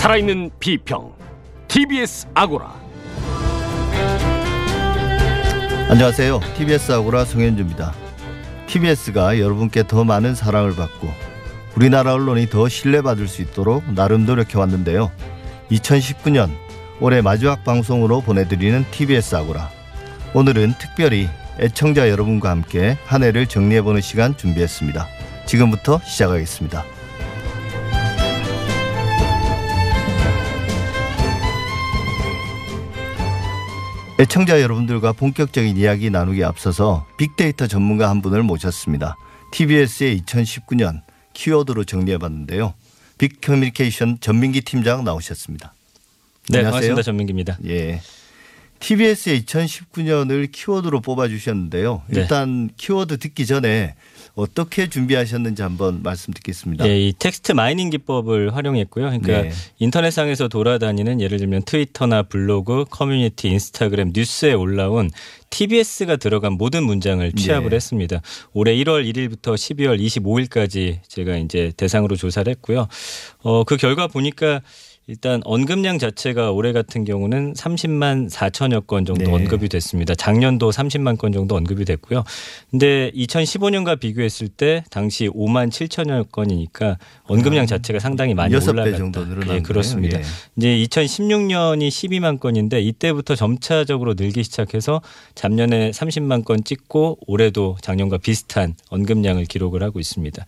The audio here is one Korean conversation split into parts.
살아있는 비평 TBS 아고라 안녕하세요. TBS 아고라 송현주입니다. TBS가 여러분께 더 많은 사랑을 받고 우리나라 언론이 더 신뢰받을 수 있도록 나름 노력해 왔는데요. 2019년 올해 마지막 방송으로 보내드리는 TBS 아고라. 오늘은 특별히 애청자 여러분과 함께 한 해를 정리해보는 시간 준비했습니다. 지금부터 시작하겠습니다. 애청자 여러분들과 본격적인 이야기 나누기 앞서서 빅데이터 전문가 한 분을 모셨습니다. TBS의 2019년 키워드로 정리해봤는데요. 빅 커뮤니케이션 전민기 팀장 나오셨습니다. 네, 안녕하세요. 반갑습니다. 전민기입니다. 예. TBS의 2019년을 키워드로 뽑아주셨는데요. 네. 일단 키워드 듣기 전에 어떻게 준비하셨는지 한번 말씀 듣겠습니다. 예, 이 text mining 기법을 활용했고요. 그러니까 네. 인터넷상에서 돌아다니는 예를 들면 트위터나 블로그, 커뮤니티, 인스타그램, 뉴스에 올라온 TBS가 들어간 모든 문장을 취합을 네. 했습니다. 올해 1월 1일부터 12월 25일까지 제가 이제 대상으로 조사를 했고요. 어, 그 결과 보니까 일단 언급량 자체가 올해 같은 경우는 30만 4천여 건 정도 네. 언급이 됐습니다. 작년도 30만 건 정도 언급이 됐고요. 근데 2015년과 비교했을 때 당시 5만 7천여 건이니까 언급량 자체가 상당히 많이 올라갔다. 정도 늘어난 예, 그렇습니다. 거예요. 이제 2016년이 12만 건인데 이때부터 점차적으로 늘기 시작해서 작년에 30만 건 찍고 올해도 작년과 비슷한 언급량을 기록을 하고 있습니다.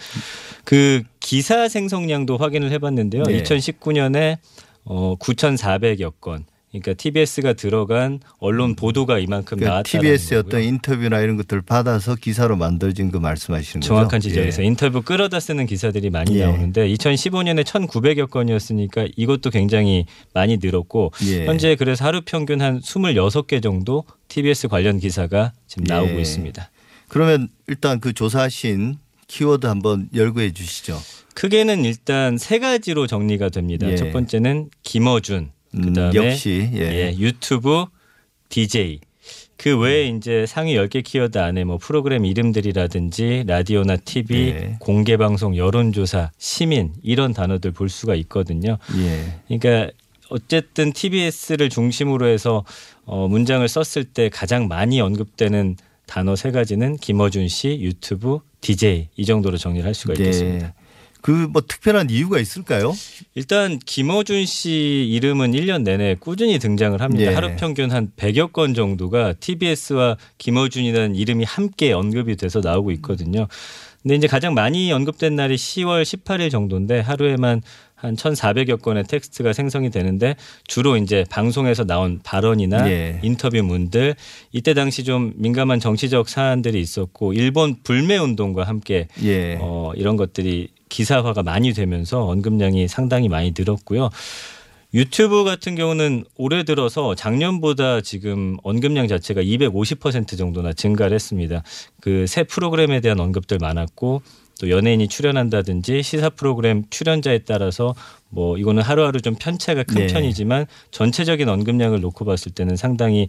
그 기사 생성량도 확인을 해봤는데요. 네. 2019년에 어 9,400여 건. 그러니까 TBS가 들어간 언론 보도가 이만큼 그 나왔다는 TBS의 거고요. 어떤 인터뷰나 이런 것들을 받아서 기사로 만들어진 거 말씀하시는 거죠? 정확한 지적에서 예. 인터뷰 끌어다 쓰는 기사들이 많이 예. 나오는데 2015년에 1,900여 건이었으니까 이것도 굉장히 많이 늘었고 예. 현재 그래서 하루 평균 한 26개 정도 TBS 관련 기사가 지금 예. 나오고 있습니다. 그러면 일단 그 조사하신 키워드 한번 열거해 주시죠. 크게는 일단 세 가지로 정리가 됩니다. 예. 첫 번째는 김어준, 음, 그다음에 역시 예. 예, 유튜브 DJ. 그 외에 이제 상위 10개 키워드 안에 뭐 프로그램 이름들이라든지 라디오나 TV, 예. 공개 방송, 여론조사, 시민 이런 단어들 볼 수가 있거든요. 예. 그러니까 어쨌든 TBS를 중심으로 해서 어 문장을 썼을 때 가장 많이 언급되는 단어 세 가지는 김어준 씨, 유튜브, DJ 이 정도로 정리를 할 수가 있겠습니다. 네. 그뭐 특별한 이유가 있을까요? 일단 김어준 씨 이름은 1년 내내 꾸준히 등장을 합니다. 예. 하루 평균 한 100여 건 정도가 TBS와 김어준이라는 이름이 함께 언급이 돼서 나오고 있거든요. 근데 이제 가장 많이 언급된 날이 10월 18일 정도인데 하루에만 한 1,400여 건의 텍스트가 생성이 되는데 주로 이제 방송에서 나온 발언이나 예. 인터뷰문들 이때 당시 좀 민감한 정치적 사안들이 있었고 일본 불매 운동과 함께 예. 어, 이런 것들이 기사화가 많이 되면서 언급량이 상당히 많이 늘었고요. 유튜브 같은 경우는 올해 들어서 작년보다 지금 언급량 자체가 250% 정도나 증가를 했습니다. 그 새 프로그램에 대한 언급들 많았고 또 연예인이 출연한다든지 시사 프로그램 출연자에 따라서 뭐 이거는 하루하루 좀 편차가 큰 네. 편이지만 전체적인 언급량을 놓고 봤을 때는 상당히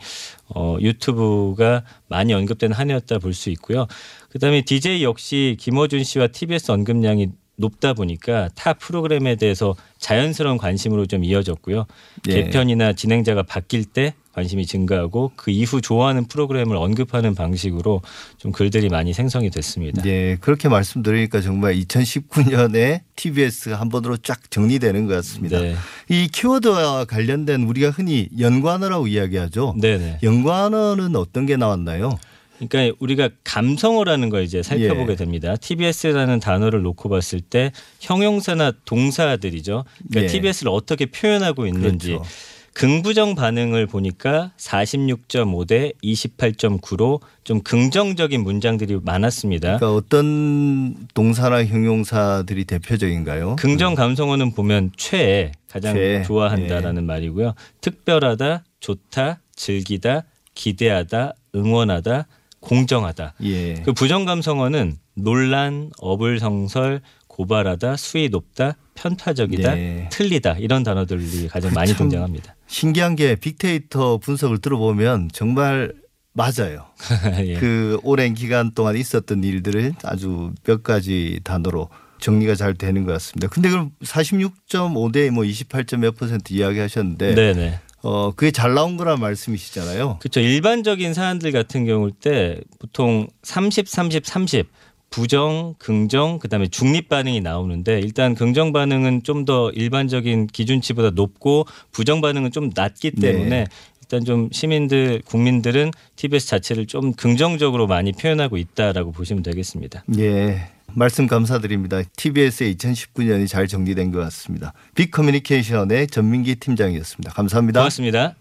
어 유튜브가 많이 언급된 한 해였다 볼 수 있고요. 그다음에 DJ 역시 김어준 씨와 TBS 언급량이 높다 보니까 타 프로그램에 대해서 자연스러운 관심으로 좀 이어졌고요. 예. 개편이나 진행자가 바뀔 때 관심이 증가하고 그 이후 좋아하는 프로그램을 언급하는 방식으로 좀 글들이 많이 생성이 됐습니다. 예, 그렇게 말씀드리니까 정말 2019년에 TBS가 한 번으로 쫙 정리되는 것 같습니다. 네. 이 키워드와 관련된 우리가 흔히 연관어라고 이야기하죠. 네네. 연관어는 어떤 게 나왔나요? 그러니까 우리가 감성어라는 걸 이제 살펴보게 예. 됩니다. TBS라는 단어를 놓고 봤을 때 형용사나 동사들이죠. 그러니까 예. TBS를 어떻게 표현하고 있는지 그렇죠. 긍부정 반응을 보니까 46.5 대 28.9로 좀 긍정적인 문장들이 많았습니다. 그러니까 어떤 동사나 형용사들이 대표적인가요? 긍정 감성어는 보면 최애 가장 최애. 좋아한다라는 말이고요. 특별하다, 좋다, 즐기다, 기대하다, 응원하다, 공정하다. 예. 그 부정 감성어는 논란, 어불성설, 고발하다, 수위 높다, 편파적이다, 네. 틀리다 이런 단어들이 가장 그 많이 참 등장합니다. 신기한 게 빅데이터 분석을 들어보면 정말 맞아요. 예. 그 오랜 기간 동안 있었던 일들을 아주 몇 가지 단어로 정리가 잘 되는 것 같습니다. 근데 그럼 46.5대 뭐 28. 몇 퍼센트 이야기하셨는데 네네. 어 그게 잘 나온 거란 말씀이시잖아요. 그렇죠. 일반적인 사안들 같은 경우일 때 보통 30, 30, 30 부정, 긍정, 그다음에 중립 반응이 나오는데 일단 긍정 반응은 좀 더 일반적인 기준치보다 높고 부정 반응은 좀 낮기 때문에 네. 일단 좀 시민들, 국민들은 TBS 자체를 좀 긍정적으로 많이 표현하고 있다라고 보시면 되겠습니다. 예. 말씀 감사드립니다. TBS의 2019년이 잘 정리된 것 같습니다. 빅 커뮤니케이션의 전민기 팀장이었습니다. 감사합니다. 고맙습니다.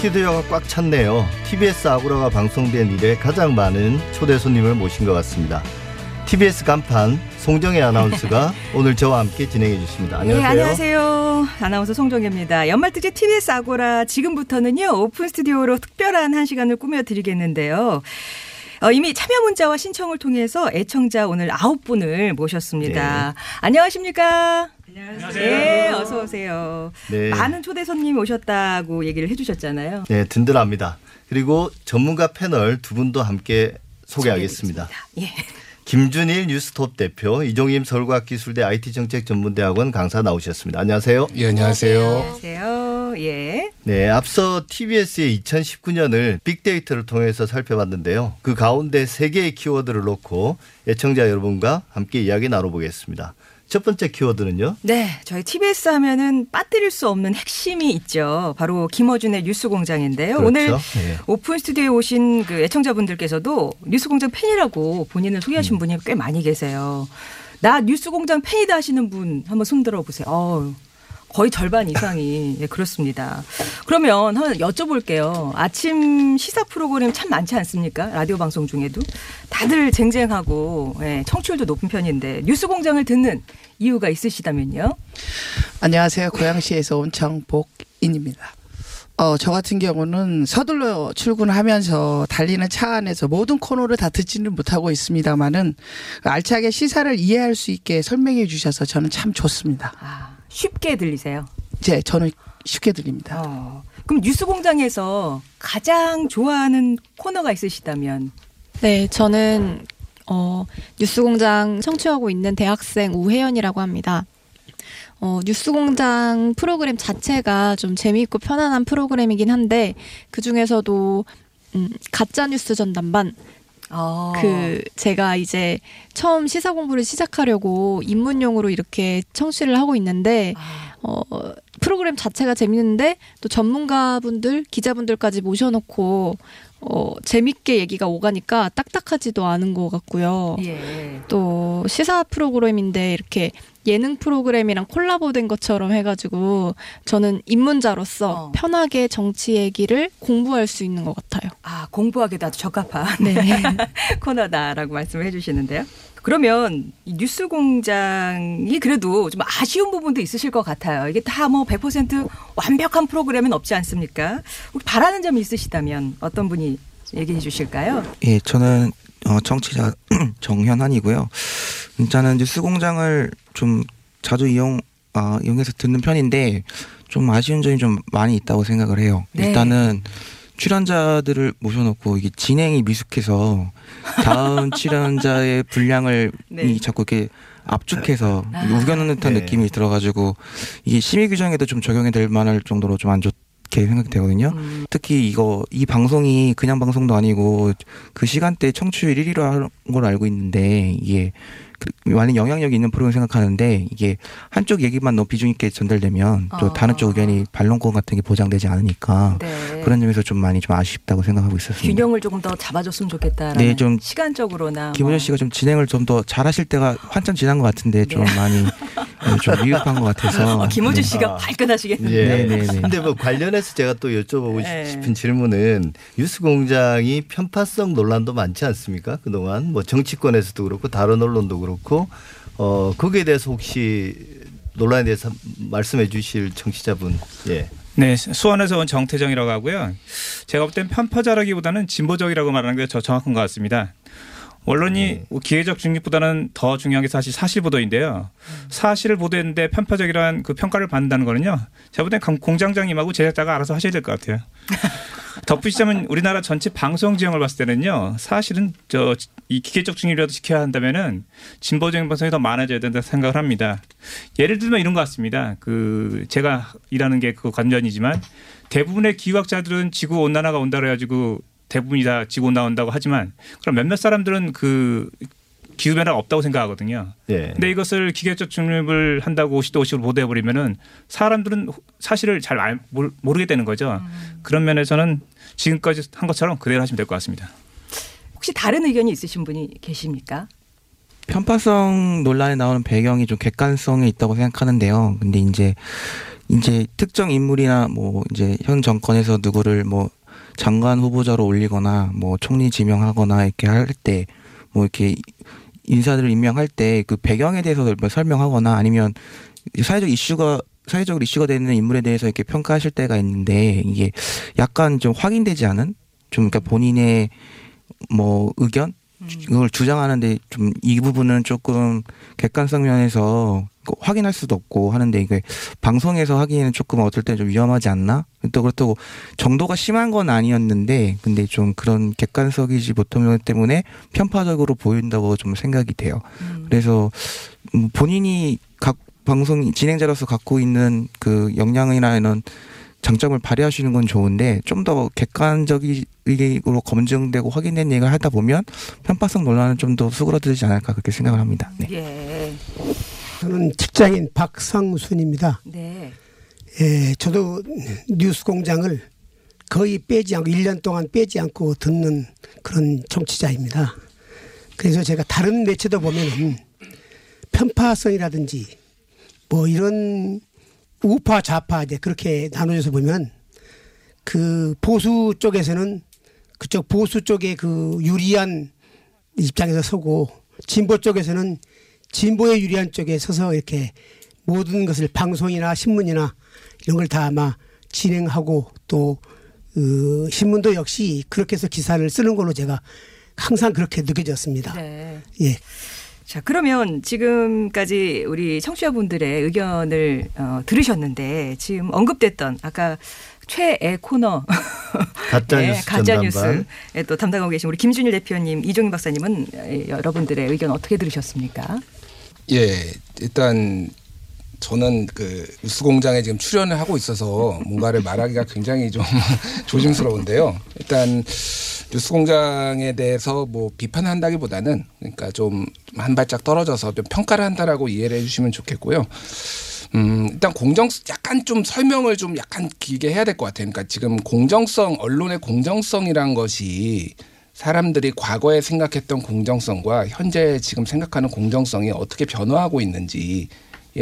네, 스튜디오가 꽉 찼네요. TBS 아고라가 방송된 이래 가장 많은 초대 손님을 모신 것 같습니다. TBS 간판 송정혜 아나운서가 오늘 저와 함께 진행해 주십니다. 안녕하세요. 네, 안녕하세요. 아나운서 송정혜입니다. 연말특집 TBS 아고라 지금부터는요 오픈 스튜디오로 특별한 한 시간을 꾸며드리겠는데요. 어, 이미 참여 문자와 신청을 통해서 애청자 오늘 아홉 분을 모셨습니다. 안녕하십니까? 안녕하세요. 네, 어서 오세요. 네. 많은 초대 손님이 오셨다고 얘기를 해주셨잖아요. 네, 든든합니다. 그리고 전문가 패널 두 분도 함께 소개하겠습니다. 예. 김준일 뉴스톱 대표, 이종임 서울과학기술대 IT정책전문대학원 강사 나오셨습니다. 안녕하세요. 예, 안녕하세요. 안녕하세요. 예. 네, 앞서 TBS의 2019년을 빅데이터를 통해서 살펴봤는데요. 그 가운데 세 개의 키워드를 놓고 애청자 여러분과 함께 이야기 나눠보겠습니다. 첫 번째 키워드는요. 네, 저희 TBS 하면은 빠뜨릴 수 없는 핵심이 있죠. 바로 김어준의 뉴스공장인데요. 그렇죠. 오늘 네. 오픈 스튜디오에 오신 그 애청자분들께서도 뉴스공장 팬이라고 본인을 소개하신 분이 꽤 많이 계세요. 나 뉴스공장 팬이다 하시는 분 한번 손 들어 보세요. 어우, 거의 절반 이상이 예, 그렇습니다. 그러면 한번 여쭤볼게요. 아침 시사 프로그램 참 많지 않습니까? 라디오 방송 중에도 다들 쟁쟁하고 예, 청취율도 높은 편인데 뉴스공장을 듣는 이유가 있으시다면요? 안녕하세요. 고양시에서 온 정복인입니다. 어, 저 같은 경우는 서둘러 출근하면서 달리는 차 안에서 모든 코너를 다 듣지는 못하고 있습니다만은 알차게 시사를 이해할 수 있게 설명해 주셔서 저는 참 좋습니다. 아, 쉽게 들리세요. 이제 저는 쉽게 들립니다. 어, 그럼 뉴스공장에서 가장 좋아하는 코너가 있으시다면 네, 저는 어, 뉴스공장 청취하고 있는 대학생 우혜연이라고 합니다. 어, 뉴스공장 프로그램 자체가 좀 재미있고 편안한 프로그램이긴 한데 그 중에서도 음, 가짜 뉴스 전담반 어. 그 제가 이제 처음 시사 공부를 시작하려고 입문용으로 이렇게 청취를 하고 있는데 아, 어, 프로그램 자체가 재밌는데 또 전문가분들, 기자분들까지 모셔놓고 어, 재밌게 얘기가 오가니까 딱딱하지도 않은 것 같고요. 예. 또 시사 프로그램인데 이렇게 예능 프로그램이랑 콜라보된 것처럼 해가지고 저는 입문자로서 어. 편하게 정치 얘기를 공부할 수 있는 것 같아요. 아 공부하기도 아주 적합한 네. 코너다라고 말씀을 해주시는데요. 그러면 이 뉴스 공장이 그래도 좀 아쉬운 부분도 있으실 것 같아요. 이게 다 뭐 100% 완벽한 프로그램은 없지 않습니까? 혹시 바라는 점이 있으시다면 어떤 분이 얘기해 주실까요? 예, 저는 어, 청취자 정현환이고요. 일단은 뉴스 공장을 좀 자주 이용 아, 이용해서 듣는 편인데 좀 아쉬운 점이 좀 많이 있다고 생각을 해요. 네. 일단은 출연자들을 모셔놓고 이게 진행이 미숙해서 다음 출연자의 분량을 네. 이 자꾸 이렇게 압축해서 아. 우겨넣는 듯한 네. 느낌이 들어가지고 이게 심의 규정에도 좀 적용이 될 만할 정도로 좀 안 좋게 생각이 되거든요. 음, 특히 이거 이 방송이 그냥 방송도 아니고 그 시간대 청취율 1위로 하는 걸 알고 있는데 이게 그 많은 영향력이 있는 프로그램 생각하는데 이게 한쪽 얘기만 너무 비중 있게 전달되면 또 어. 다른 쪽 의견이 반론권 같은 게 보장되지 않으니까 네. 그런 점에서 좀 많이 좀 아쉽다고 생각하고 있었습니다. 균형을 조금 더 잡아줬으면 좋겠다라는 네, 좀 시간적으로나 김은현 뭐. 씨가 좀 진행을 좀 더 잘하실 때가 한참 지난 것 같은데 좀 네. 많이 네, 좀 미흡한 것 같아서 어, 김호준 네. 씨가 아. 발끈하시겠는데. 예. 네, 네, 네. 근데 뭐 관련해서 제가 또 여쭤보고 네. 싶은 질문은 뉴스공장이 편파성 논란도 많지 않습니까? 그동안 뭐 정치권에서도 그렇고 다른 언론도 그렇고 어 거기에 대해서 혹시 논란에 대해서 말씀해 주실 청취자분 예. 네, 수원에서 온 정태정이라고 하고요. 제가 볼 땐 편파자라기보다는 진보적이라고 말하는 게 더 정확한 것 같습니다. 언론이 기회적 중립보다는 더 중요한 게 사실 사실 보도인데요. 사실을 보도했는데 편파적이라는 그 평가를 받는다는 거는요. 제가 볼 땐 공장장님하고 제작자가 알아서 하셔야 될 것 같아요. 덧붙이자면 우리나라 전체 방송 지형을 봤을 때는요. 사실은 저 이 기계적 중립이라도 지켜야 한다면은 진보적인 방송이 더 많아져야 된다 생각을 합니다. 예를 들면 이런 것 같습니다. 그 제가 일하는 게 그 관전이지만 대부분의 기후학자들은 지구 온난화가 온다 그래가지고 대부분이 다 지구 온난화 온다고 하지만 그럼 몇몇 사람들은 그 기후 변화가 없다고 생각하거든요. 예. 근데 이것을 기계적 중립을 한다고 50도 50으로 보도해 버리면은 사람들은 사실을 잘 알- 모르- 모르게 되는 거죠. 그런 면에서는 지금까지 한 것처럼 그대로 하시면 될 것 같습니다. 혹시 다른 의견이 있으신 분이 계십니까? 편파성 논란에 나오는 배경이 좀 객관성에 있다고 생각하는데요. 근데 이제 이제 특정 인물이나 뭐 이제 현 정권에서 누구를 뭐 장관 후보자로 올리거나 뭐 총리 지명하거나 이렇게 할 때 뭐 이렇게 인사들을 임명할 때 그 배경에 대해서 뭐 설명하거나 아니면 사회적 이슈가 사회적으로 이슈가 되는 인물에 대해서 이렇게 평가하실 때가 있는데 이게 약간 좀 확인되지 않은 좀 그러니까 본인의 뭐 의견? 그걸 주장하는데 좀 이 부분은 조금 객관성 면에서 그 확인할 수도 없고 하는데 이게 방송에서 하기에는 조금 어떨 때좀 위험하지 않나? 또 그렇다고 정도가 심한 건 아니었는데 근데 좀 그런 객관적이지 못한 면 때문에 편파적으로 보인다고 좀 생각이 돼요. 그래서 음, 본인이 각 방송 진행자로서 갖고 있는 그 역량이나 이런 장점을 발휘하시는 건 좋은데 좀 더 객관적으로 검증되고 확인된 얘기를 하다 보면 편파성 논란은 좀 더 수그러들지 않을까 그렇게 생각을 합니다. 네. 예. 저는 직장인 박상순입니다. 네. 예, 저도 뉴스 공장을 거의 빼지 않고 1년 동안 빼지 않고 듣는 그런 청취자입니다. 그래서 제가 다른 매체도 보면은 편파성이라든지 뭐 이런 우파 좌파 이제 그렇게 나눠져서 보면 그 보수 쪽에서는 그쪽 보수 쪽에 그 유리한 입장에서 서고 진보 쪽에서는 진보에 유리한 쪽에 서서 이렇게 모든 것을 방송이나 신문이나 이런 걸 다 아마 진행하고 또 그 신문도 역시 그렇게 해서 기사를 쓰는 걸로 제가 항상 그렇게 느껴졌습니다. 네. 예. 자, 그러면 지금까지 우리 청취자분들의 의견을 어, 들으셨는데 지금 언급됐던 아까 최애 코너 가짜 네, 뉴스 가짜 전담반. 뉴스에 또 담당하고 계신 우리 김준일 대표님, 이종인 박사님은 에, 여러분들의 의견 어떻게 들으셨습니까? 예, 일단 저는 그 뉴스 공장에 지금 출연을 하고 있어서 뭔가를 말하기가 굉장히 좀 조심스러운데요. 일단 뉴스 공장에 대해서 뭐 비판한다기보다는 그러니까 좀 한 발짝 떨어져서 좀 평가를 한다라고 이해를 해 주시면 좋겠고요. 음, 일단 공정 약간 좀 설명을 좀 약간 길게 해야 될 것 같아요. 그러니까 지금 공정성 언론의 공정성이란 것이 사람들이 과거에 생각했던 공정성과 현재 지금 생각하는 공정성이 어떻게 변화하고 있는지에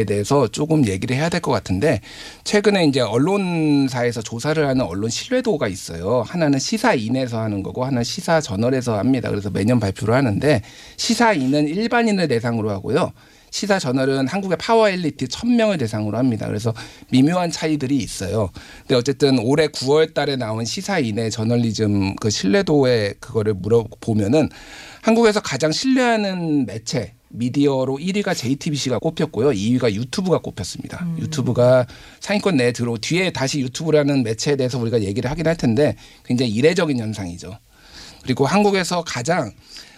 대해서 조금 얘기를 해야 될 것 같은데 최근에 이제 언론사에서 조사를 하는 언론 신뢰도가 있어요. 하나는 시사인에서 하는 거고 하나는 시사 저널에서 합니다. 그래서 매년 발표를 하는데 시사인은 일반인을 대상으로 하고요. 시사 저널은 한국의 파워 엘리트 1000명을 대상으로 합니다. 그래서 미묘한 차이들이 있어요. 근데 어쨌든 올해 9월 달에 나온 시사인의 저널리즘 그 신뢰도에 그거를 물어보면은 한국에서 가장 신뢰하는 매체 미디어로 1위가 JTBC가 꼽혔고요. 2위가 유튜브가 꼽혔습니다. 유튜브가 상위권 내에 들어 뒤에 다시 유튜브라는 매체에 대해서 우리가 얘기를 하긴 할 텐데 굉장히 이례적인 현상이죠. 그리고 한국에서 가장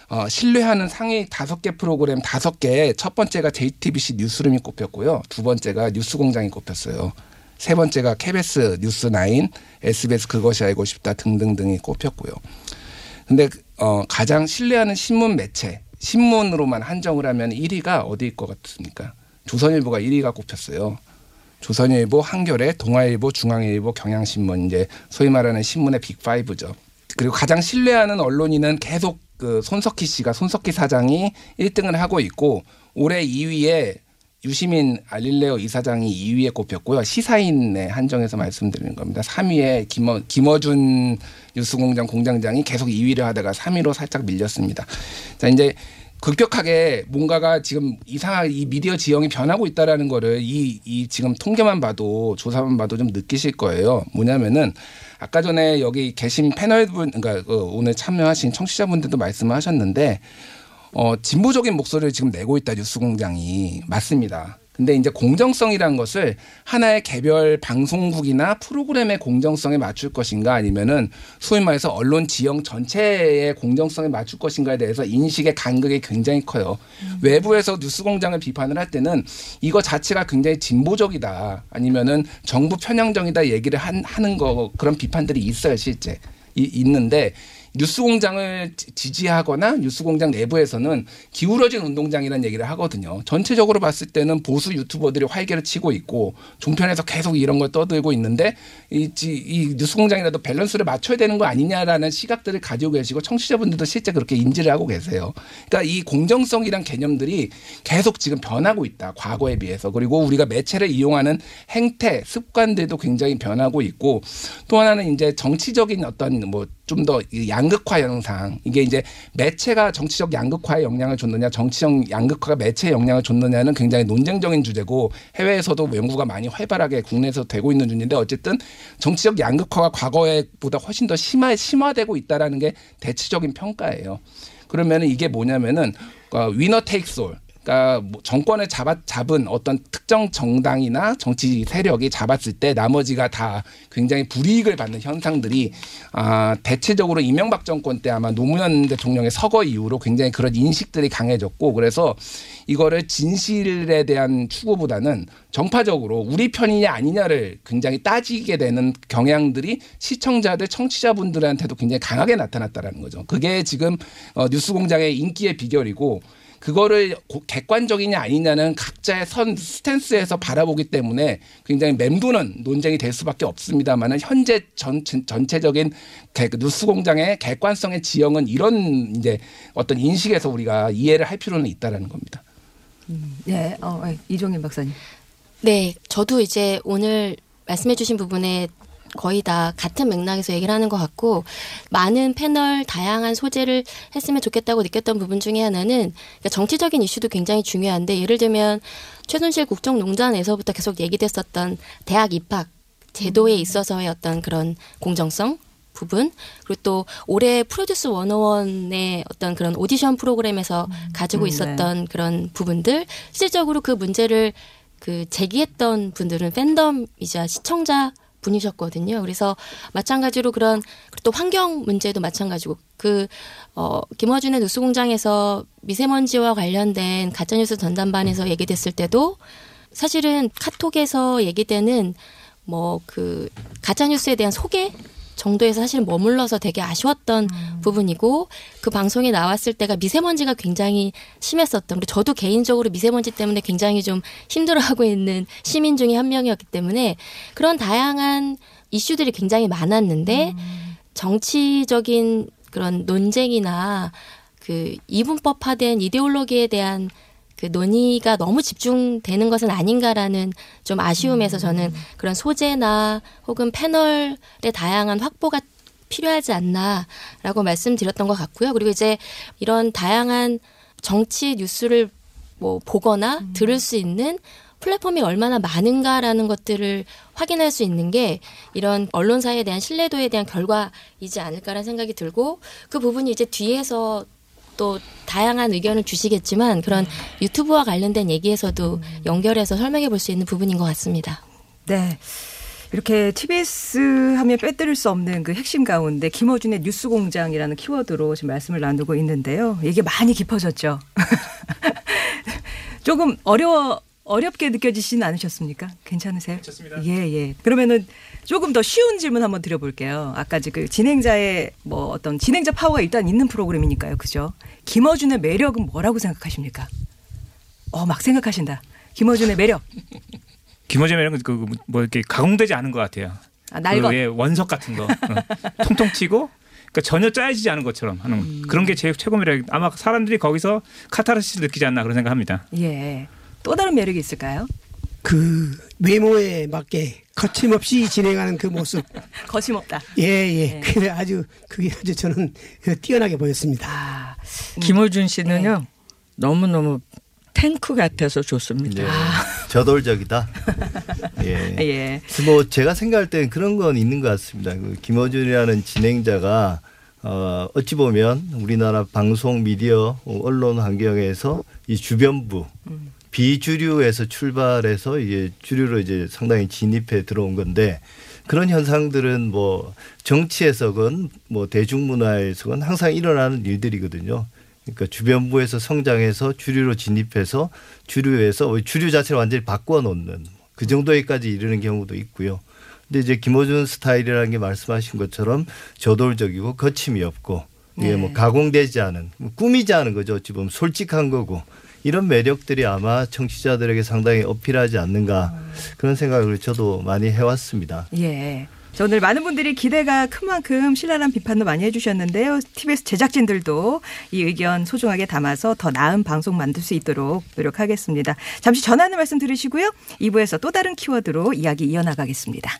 어, 신뢰하는 상위 다섯 개 프로그램 다섯 개의 첫 번째가 JTBC 뉴스룸이 꼽혔고요. 두 번째가 뉴스공장이 꼽혔어요. 세 번째가 KBS 뉴스9, SBS 그것이 알고 싶다 등등등이 꼽혔고요. 근데 어, 가장 신뢰하는 신문 매체 신문으로만 한정을 하면 1위가 어디일 것 같습니까? 조선일보가 1위가 꼽혔어요. 조선일보, 한겨레, 동아일보, 중앙일보, 경향신문 이제 소위 말하는 신문의 빅5죠. 그리고 가장 신뢰하는 언론인은 계속 그 손석희 씨가 손석희 사장이 1등을 하고 있고 올해 2위에 유시민 알릴레오 이사장이 2위에 꼽혔고요. 시사인에 한정해서 말씀드리는 겁니다. 3위에 김어, 김어준 뉴스공장 공장장이 계속 2위를 하다가 3위로 살짝 밀렸습니다. 자 이제 급격하게 뭔가가 지금 이상하게 이 미디어 지형이 변하고 있다라는 거를 이, 이 지금 통계만 봐도 조사만 봐도 좀 느끼실 거예요. 뭐냐면은 아까 전에 여기 계신 패널분, 그러니까 그 오늘 참여하신 청취자분들도 말씀을 하셨는데 어, 진보적인 목소리를 지금 내고 있다 뉴스공장이 맞습니다. 근데 이제 공정성이라는 것을 하나의 개별 방송국이나 프로그램의 공정성에 맞출 것인가 아니면은 소위 말해서 언론 지형 전체의 공정성에 맞출 것인가에 대해서 인식의 간극이 굉장히 커요. 외부에서 뉴스 공장을 비판을 할 때는 이거 자체가 굉장히 진보적이다 아니면은 정부 편향적이다 얘기를 한, 하는 거 그런 비판들이 있어요 실제 이, 있는데 뉴스공장을 지- 지지하거나 뉴스공장 내부에서는 기울어진 운동장이라는 얘기를 하거든요. 전체적으로 봤을 때는 보수 유튜버들이 활개를 치고 있고 종편에서 계속 이런 걸 떠들고 있는데 이, 지- 이 뉴스공장이라도 밸런스를 맞춰야 되는 거 아니냐라는 시각들을 가지고 계시고 청취자분들도 실제 그렇게 인지를 하고 계세요. 그러니까 이 공정성이란 개념들이 계속 지금 변하고 있다. 과거에 비해서. 그리고 우리가 매체를 이용하는 행태, 습관들도 굉장히 변하고 있고 또 하나는 이제 정치적인 어떤 뭐좀 더 양극화 현상 이게 이제 매체가 정치적 양극화에 영향을 줬느냐 정치적 양극화가 매체에 영향을 줬느냐는 굉장히 논쟁적인 주제고 해외에서도 연구가 많이 활발하게 국내에서 되고 있는 중인데 어쨌든 정치적 양극화가 과거에보다 훨씬 더 심화 심화되고 있다라는 게 대체적인 평가예요. 그러면은 이게 뭐냐면은 어, 위너 테이크스 올. 그러니까 뭐 정권을 잡아, 잡은 어떤 특정 정당이나 정치 세력이 잡았을 때 나머지가 다 굉장히 불이익을 받는 현상들이 아, 대체적으로 이명박 정권 때 아마 노무현 대통령의 서거 이후로 굉장히 그런 인식들이 강해졌고 그래서 이거를 진실에 대한 추구보다는 정파적으로 우리 편이냐 아니냐를 굉장히 따지게 되는 경향들이 시청자들 청취자분들한테도 굉장히 강하게 나타났다라는 거죠. 그게 지금 어, 뉴스공장의 인기의 비결이고 그거를 고- 객관적이냐 아니냐는 각자의 선 스탠스에서 바라보기 때문에 굉장히 맴도는 논쟁이 될 수밖에 없습니다만은 현재 전, 전체적인 개- 그 뉴스 공장의 객관성의 지형은 이런 이제 어떤 인식에서 우리가 이해를 할 필요는 있다라는 겁니다. 예, 어, 예, 이종인 박사님. 네, 저도 이제 오늘 말씀해주신 부분에 거의 다 같은 맥락에서 얘기를 하는 것 같고 많은 패널 다양한 소재를 했으면 좋겠다고 느꼈던 부분 중에 하나는 그러니까 정치적인 이슈도 굉장히 중요한데 예를 들면 최순실 국정농단에서부터 계속 얘기됐었던 대학 입학 제도에 있어서의 어떤 그런 공정성 부분 그리고 또 올해 프로듀스 101의 어떤 그런 오디션 프로그램에서 가지고 음, 있었던 그런 부분들 실질적으로 그 문제를 그 제기했던 분들은 팬덤이자 시청자 분이셨거든요. 그래서 마찬가지로 그런 또 환경 문제도 마찬가지고 그 어, 김어준의 뉴스공장에서 미세먼지와 관련된 가짜뉴스 전담반에서 얘기됐을 때도 사실은 카톡에서 얘기되는 뭐 그 가짜뉴스에 대한 소개 정도에서 사실 머물러서 되게 아쉬웠던 부분이고 그 방송에 나왔을 때가 미세먼지가 굉장히 심했었던 그리고 저도 개인적으로 미세먼지 때문에 굉장히 좀 힘들어하고 있는 시민 중에 한 명이었기 때문에 그런 다양한 이슈들이 굉장히 많았는데 정치적인 그런 논쟁이나 그 이분법화된 이데올로기에 대한 그 논의가 너무 집중되는 것은 아닌가라는 좀 아쉬움에서 저는 그런 소재나 혹은 패널의 다양한 확보가 필요하지 않나라고 말씀드렸던 것 같고요. 그리고 이제 이런 다양한 정치 뉴스를 뭐 보거나 들을 수 있는 플랫폼이 얼마나 많은가라는 것들을 확인할 수 있는 게 이런 언론사에 대한 신뢰도에 대한 결과이지 않을까라는 생각이 들고 그 부분이 이제 뒤에서 또 다양한 의견을 주시겠지만 그런 유튜브와 관련된 얘기에서도 연결해서 설명해 볼 수 있는 부분인 것 같습니다. 네. 이렇게 TBS 하면 빼뜨릴 수 없는 그 핵심 가운데 김어준의 뉴스 공장이라는 키워드로 지금 말씀을 나누고 있는데요. 이게 많이 깊어졌죠. 조금 어려워 어렵게 느껴지시는 않으셨습니까? 괜찮으세요? 괜찮습니다. 예, 예. 그러면은 조금 더 쉬운 질문 한번 드려볼게요. 아까 그 진행자의 뭐 어떤 진행자 파워가 일단 있는 프로그램이니까요. 그죠? 김어준의 매력은 뭐라고 생각하십니까? 어, 막 생각하신다. 김어준의 매력. 김어준이랑 그뭐 이렇게 가공되지 않은 것 같아요. 아, 날것. 그, 예, 원석 같은 거 어. 통통 튀고 그러니까 전혀 짜여지지 않은 것처럼 하는 음. 그런 게 제일 최고 매력. 아마 사람들이 거기서 카타르시스 느끼지 않나 그런 생각합니다. 예. 또 다른 매력이 있을까요? 그 외모에 맞게 거침없이 진행하는 그 모습. 거침없다. 예, 예. 네. 그래 아주 그게 아주 저는 뛰어나게 보였습니다. 아, 김호준 씨는요 너무 너무 탱크 같아서 좋습니다. 네. 저돌적이다. 예. 예. 뭐 제가 생각할 때는 그런 건 있는 것 같습니다. 그 김어준이라는 진행자가 어, 어찌 보면 우리나라 방송 미디어 어, 언론 환경에서 이 주변부 비주류에서 출발해서 이게 주류로 이제 상당히 진입해 들어온 건데 그런 현상들은 뭐 정치에서건 뭐 대중문화에서건 항상 일어나는 일들이거든요. 그러니까 주변부에서 성장해서 주류로 진입해서 주류에서 주류 자체를 완전히 바꿔 놓는 그 정도에까지 이르는 경우도 있고요. 근데 이제 김호준 스타일이라는 게 말씀하신 것처럼 저돌적이고 거침이 없고 이게 뭐 네. 가공되지 않은 뭐 꾸미지 않은 거죠. 어찌 보면 솔직한 거고 이런 매력들이 아마 청취자들에게 상당히 어필하지 않는가 그런 생각을 저도 많이 해왔습니다. 예. 자, 오늘 많은 분들이 기대가 큰 만큼 신랄한 비판도 많이 해주셨는데요. TBS 제작진들도 이 의견 소중하게 담아서 더 나은 방송 만들 수 있도록 노력하겠습니다. 잠시 전하는 말씀 들으시고요. 2부에서 또 다른 키워드로 이야기 이어나가겠습니다.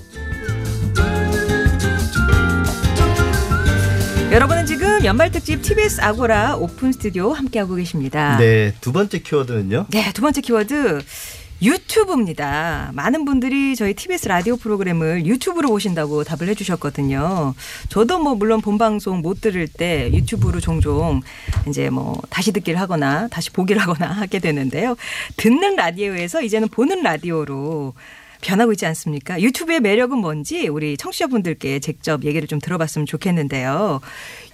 여러분은 지금 연말특집 TBS 아고라 오픈 스튜디오 함께하고 계십니다. 네, 두 번째 키워드는요. 네, 두 번째 키워드 유튜브입니다. 많은 분들이 저희 TBS 라디오 프로그램을 유튜브로 보신다고 답을 해주셨거든요. 저도 뭐 물론 본방송 못 들을 때 유튜브로 종종 이제 뭐 다시 듣기를 하거나 다시 보기를 하거나 하게 되는데요. 듣는 라디오에서 이제는 보는 라디오로 변하고 있지 않습니까? 유튜브의 매력은 뭔지 우리 청취자분들께 직접 얘기를 좀 들어봤으면 좋겠는데요.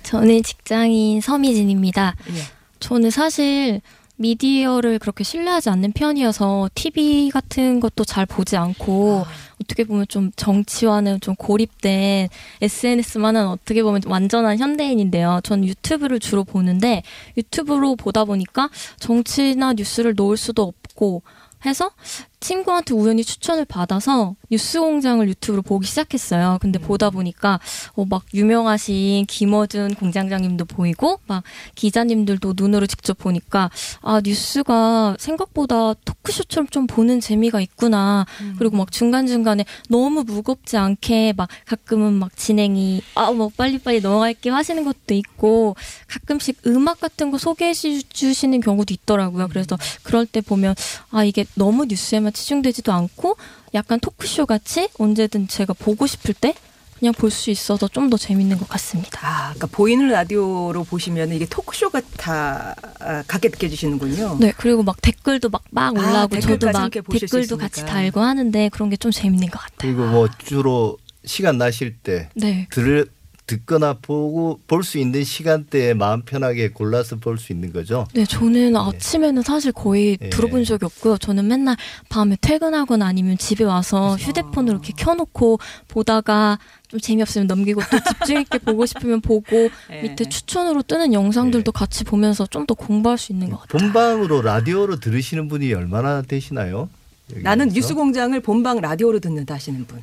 저는 직장인 서미진입니다. 예. 저는 사실 미디어를 그렇게 신뢰하지 않는 편이어서 TV 같은 것도 잘 보지 않고 어떻게 보면 좀 정치와는 좀 고립된 SNS만은 어떻게 보면 완전한 현대인인데요. 전 유튜브를 주로 보는데 유튜브로 보다 보니까 정치나 뉴스를 놓을 수도 없고 해서 친구한테 우연히 추천을 받아서 뉴스공장을 유튜브로 보기 시작했어요. 근데 보다 보니까 어, 막 유명하신 김어준 공장장님도 보이고 막 기자님들도 눈으로 직접 보니까 아 뉴스가 생각보다 토크쇼처럼 좀 보는 재미가 있구나. 그리고 막 중간 중간에 너무 무겁지 않게 막 가끔은 막 진행이 아뭐 빨리빨리 넘어갈게 하시는 것도 있고 가끔씩 음악 같은 거 소개해 주시는 경우도 있더라고요. 그래서 그럴 때 보면 아 이게 너무 뉴스에만 치중되지도 않고 약간 토크쇼 같이 언제든 제가 보고 싶을 때 그냥 볼 수 있어서 좀 더 재밌는 것 같습니다. 아, 그러니까 보이는 라디오로 보시면 이게 토크쇼 같아 아, 같게 느껴지시는군요. 네, 그리고 막 댓글도 막막 아, 올라오고 저도 댓글까지 막 함께 보실 수 댓글도 같이. 달고 하는데 그런 게 좀 재밌는 것 같아요. 그리고 뭐 주로 시간 나실 때 네. 들 듣거나 보고 볼 수 있는 시간대에 마음 편하게 골라서 볼 수 있는 거죠. 네, 저는 아침에는 사실 거의 예. 들어본 적이 없고요. 저는 맨날 밤에 퇴근하거나 아니면 집에 와서 휴대폰을 이렇게 켜놓고 보다가 좀 재미없으면 넘기고 또 집중 있게 보고 싶으면 보고 예. 밑에 추천으로 뜨는 영상들도 같이 보면서 좀 더 공부할 수 있는 것 같아요. 본방으로 라디오로 들으시는 분이 얼마나 되시나요? 나는 여기서? 뉴스 공장을 본방 라디오로 듣는다 하시는 분.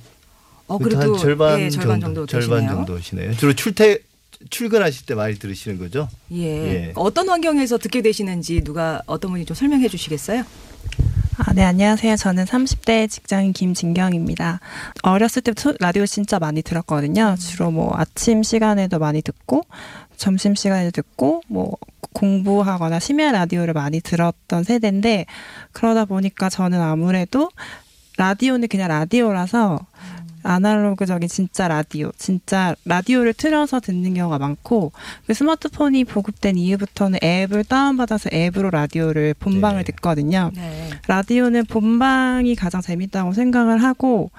어 그래도 한 절반, 예, 절반 정도, 정도, 절반. 정도시네요. 주로 출퇴 출근하실 때 많이 들으시는 거죠? 예. 예. 어떤 환경에서 듣게 되시는지 누가 어떤 분이 좀 설명해 주시겠어요? 아, 네, 안녕하세요. 저는 30대 직장인 김진경입니다. 어렸을 때부터 라디오 진짜 많이 들었거든요. 주로 뭐 아침 시간에도 많이 듣고, 점심 시간에도 듣고, 뭐 공부하거나 심야 라디오를 많이 들었던 세대인데, 그러다 보니까 저는 아무래도 라디오는 그냥 라디오라서 아날로그적인 진짜 라디오, 진짜 라디오를 틀어서 듣는 경우가 많고 그 스마트폰이 보급된 이후부터는 앱을 다운받아서 앱으로 라디오를 본방을 듣거든요. 네. 라디오는 본방이 가장 재밌다고 생각을 하고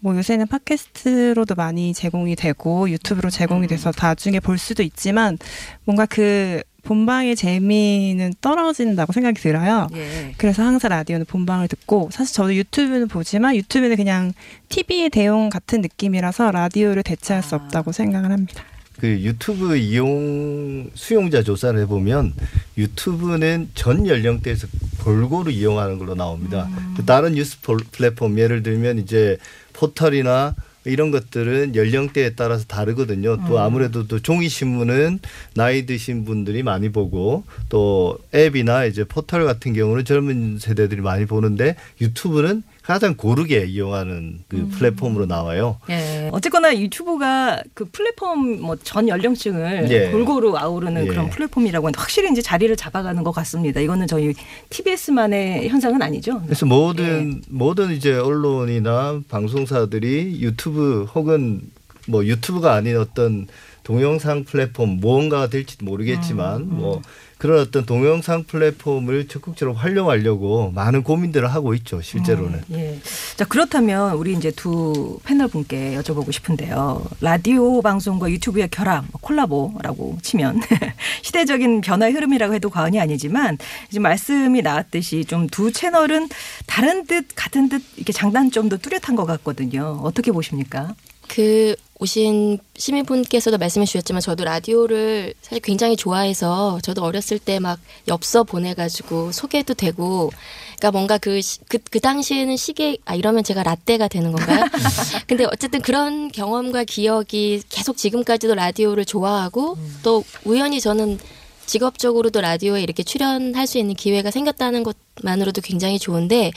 뭐 요새는 팟캐스트로도 많이 제공이 되고 유튜브로 제공이 돼서 나중에 볼 수도 있지만 뭔가 그 본방의 재미는 떨어진다고 생각이 들어요. 예. 그래서 항상 라디오는 본방을 듣고 사실 저도 유튜브는 보지만 유튜브는 그냥 TV의 대용 같은 느낌이라서 라디오를 대체할 수 없다고 생각을 합니다. 그 유튜브 이용 수용자 조사를 해보면 유튜브는 전 연령대에서 골고루 이용하는 걸로 나옵니다. 그 다른 뉴스 폴- 플랫폼 예를 들면 이제 포털이나 이런 것들은 연령대에 따라서 다르거든요. 또 음. 아무래도 또 종이 신문은 나이 드신 분들이 많이 보고 또 앱이나 이제 포털 같은 경우는 젊은 세대들이 많이 보는데 유튜브는 가장 고르게 이용하는 그 음. 플랫폼으로 나와요. 예. 어쨌거나 유튜브가 그 플랫폼 뭐 전 연령층을 예. 골고루 아우르는 예. 그런 플랫폼이라고 하는데 확실히 이제 자리를 잡아가는 것 같습니다. 이거는 저희 TBS만의 현상은 아니죠. 그래서 모든 모든 이제 언론이나 방송사들이 유튜브 혹은 뭐 유튜브가 아닌 어떤 동영상 플랫폼 무언가가 될지도 모르겠지만 뭐 그런 어떤 동영상 플랫폼을 적극적으로 활용하려고 많은 고민들을 하고 있죠 실제로는. 예. 자, 그렇다면 우리 이제 두 패널 분께 여쭤보고 싶은데요. 라디오 방송과 유튜브의 결합, 뭐 콜라보라고 치면 시대적인 변화의 흐름이라고 해도 과언이 아니지만 이제 말씀이 나왔듯이 좀 두 채널은 다른 듯 같은 듯 이렇게 장단점도 뚜렷한 것 같거든요. 어떻게 보십니까? 그 오신 시민분께서도 말씀해 주셨지만 저도 라디오를 사실 굉장히 좋아해서 저도 어렸을 때 막 엽서 보내가지고 소개도 되고 그러니까 뭔가 그, 시- 그, 그 당시에는 시계 아 이러면 제가 라떼가 되는 건가요? 근데 어쨌든 그런 경험과 기억이 계속 지금까지도 라디오를 좋아하고 또 우연히 저는 직업적으로도 라디오에 이렇게 출연할 수 있는 기회가 생겼다는 것만으로도 굉장히 좋은데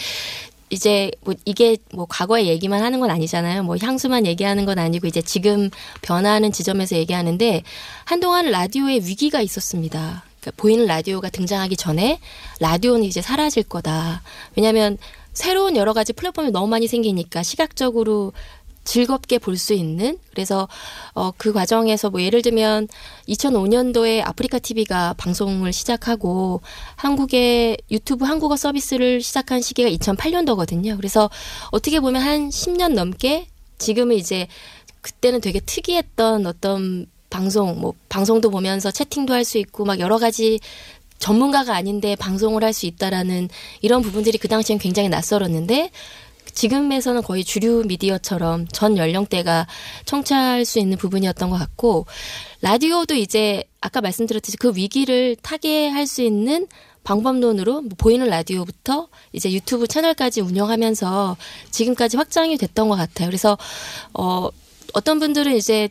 이제 뭐 이게 뭐 과거의 얘기만 하는 건 아니잖아요. 뭐 향수만 얘기하는 건 아니고 이제 지금 변화하는 지점에서 얘기하는데 한동안 라디오에 위기가 있었습니다. 그러니까 보이는 라디오가 등장하기 전에 라디오는 이제 사라질 거다. 왜냐하면 새로운 여러 가지 플랫폼이 너무 많이 생기니까 시각적으로 즐겁게 볼 수 있는 그래서 어 그 과정에서 뭐 예를 들면 2005년도에 아프리카 TV가 방송을 시작하고 한국의 유튜브 한국어 서비스를 시작한 시기가 2008년도거든요. 그래서 어떻게 보면 한 10년 넘게 지금은 이제 그때는 되게 특이했던 어떤 방송 뭐 방송도 보면서 채팅도 할 수 있고 막 여러 가지 전문가가 아닌데 방송을 할 수 있다라는 이런 부분들이 그 당시엔 굉장히 낯설었는데 지금에서는 거의 주류 미디어처럼 전 연령대가 청취할 수 있는 부분이었던 것 같고 라디오도 이제 아까 말씀드렸듯이 그 위기를 타개할 수 있는 방법론으로 뭐 보이는 라디오부터 이제 유튜브 채널까지 운영하면서 지금까지 확장이 됐던 것 같아요. 그래서 어 어떤 분들은 이제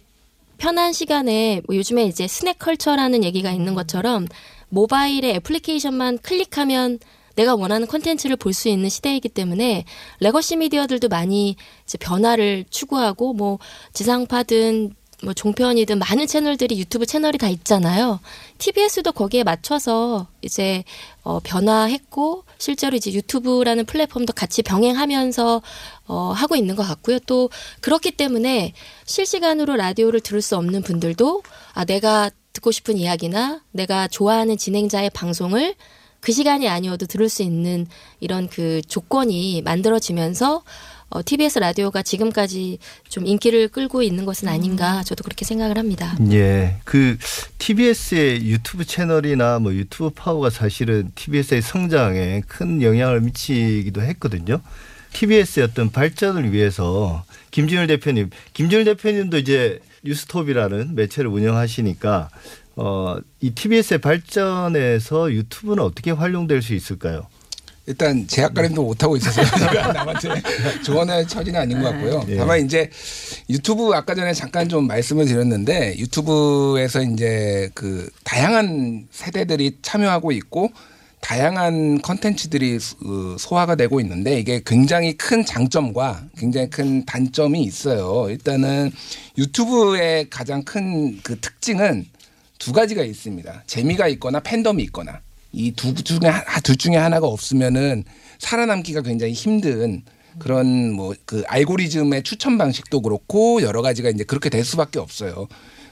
편한 시간에 뭐 요즘에 이제 스낵 컬처라는 얘기가 있는 것처럼 모바일에 애플리케이션만 클릭하면 내가 원하는 콘텐츠를 볼 수 있는 시대이기 때문에 legacy 미디어들도 많이 이제 변화를 추구하고 뭐 지상파든 뭐 종편이든 많은 채널들이 유튜브 채널이 다 있잖아요. TBS도 거기에 맞춰서 이제 어 변화했고 실제로 이제 유튜브라는 플랫폼도 같이 병행하면서 어 하고 있는 것 같고요. 또 그렇기 때문에 실시간으로 라디오를 들을 수 없는 분들도 아 내가 듣고 싶은 이야기나 내가 좋아하는 진행자의 방송을 그 시간이 아니어도 들을 수 있는 이런 그 조건이 만들어지면서 어, TBS 라디오가 지금까지 좀 인기를 끌고 있는 것은 아닌가 저도 그렇게 생각을 합니다. 예. 그 TBS의 유튜브 채널이나 뭐 유튜브 파워가 사실은 TBS의 성장에 큰 영향을 미치기도 했거든요. TBS의 어떤 발전을 위해서 김준일 대표님, 김준일 대표님도 이제 뉴스톱이라는 매체를 운영하시니까 어, 이 TBS의 발전에서 유튜브는 어떻게 활용될 수 있을까요? 일단 제약가림도 못하고 있어서 제가 남한테 조언할 처지는 아닌 것 같고요. 예. 다만 이제 유튜브 아까 전에 잠깐 좀 말씀을 드렸는데 유튜브에서 이제 그 다양한 세대들이 참여하고 있고 다양한 컨텐츠들이 수- 소화가 되고 있는데 이게 굉장히 큰 장점과 굉장히 큰 단점이 있어요. 일단은 유튜브의 가장 큰 그 특징은 두 가지가 있습니다. 재미가 있거나 팬덤이 있거나 이 두 중에 하- 둘 중에 하나가 없으면은 살아남기가 굉장히 힘든 그런 뭐 그 알고리즘의 추천 방식도 그렇고 여러 가지가 이제 그렇게 될 수밖에 없어요.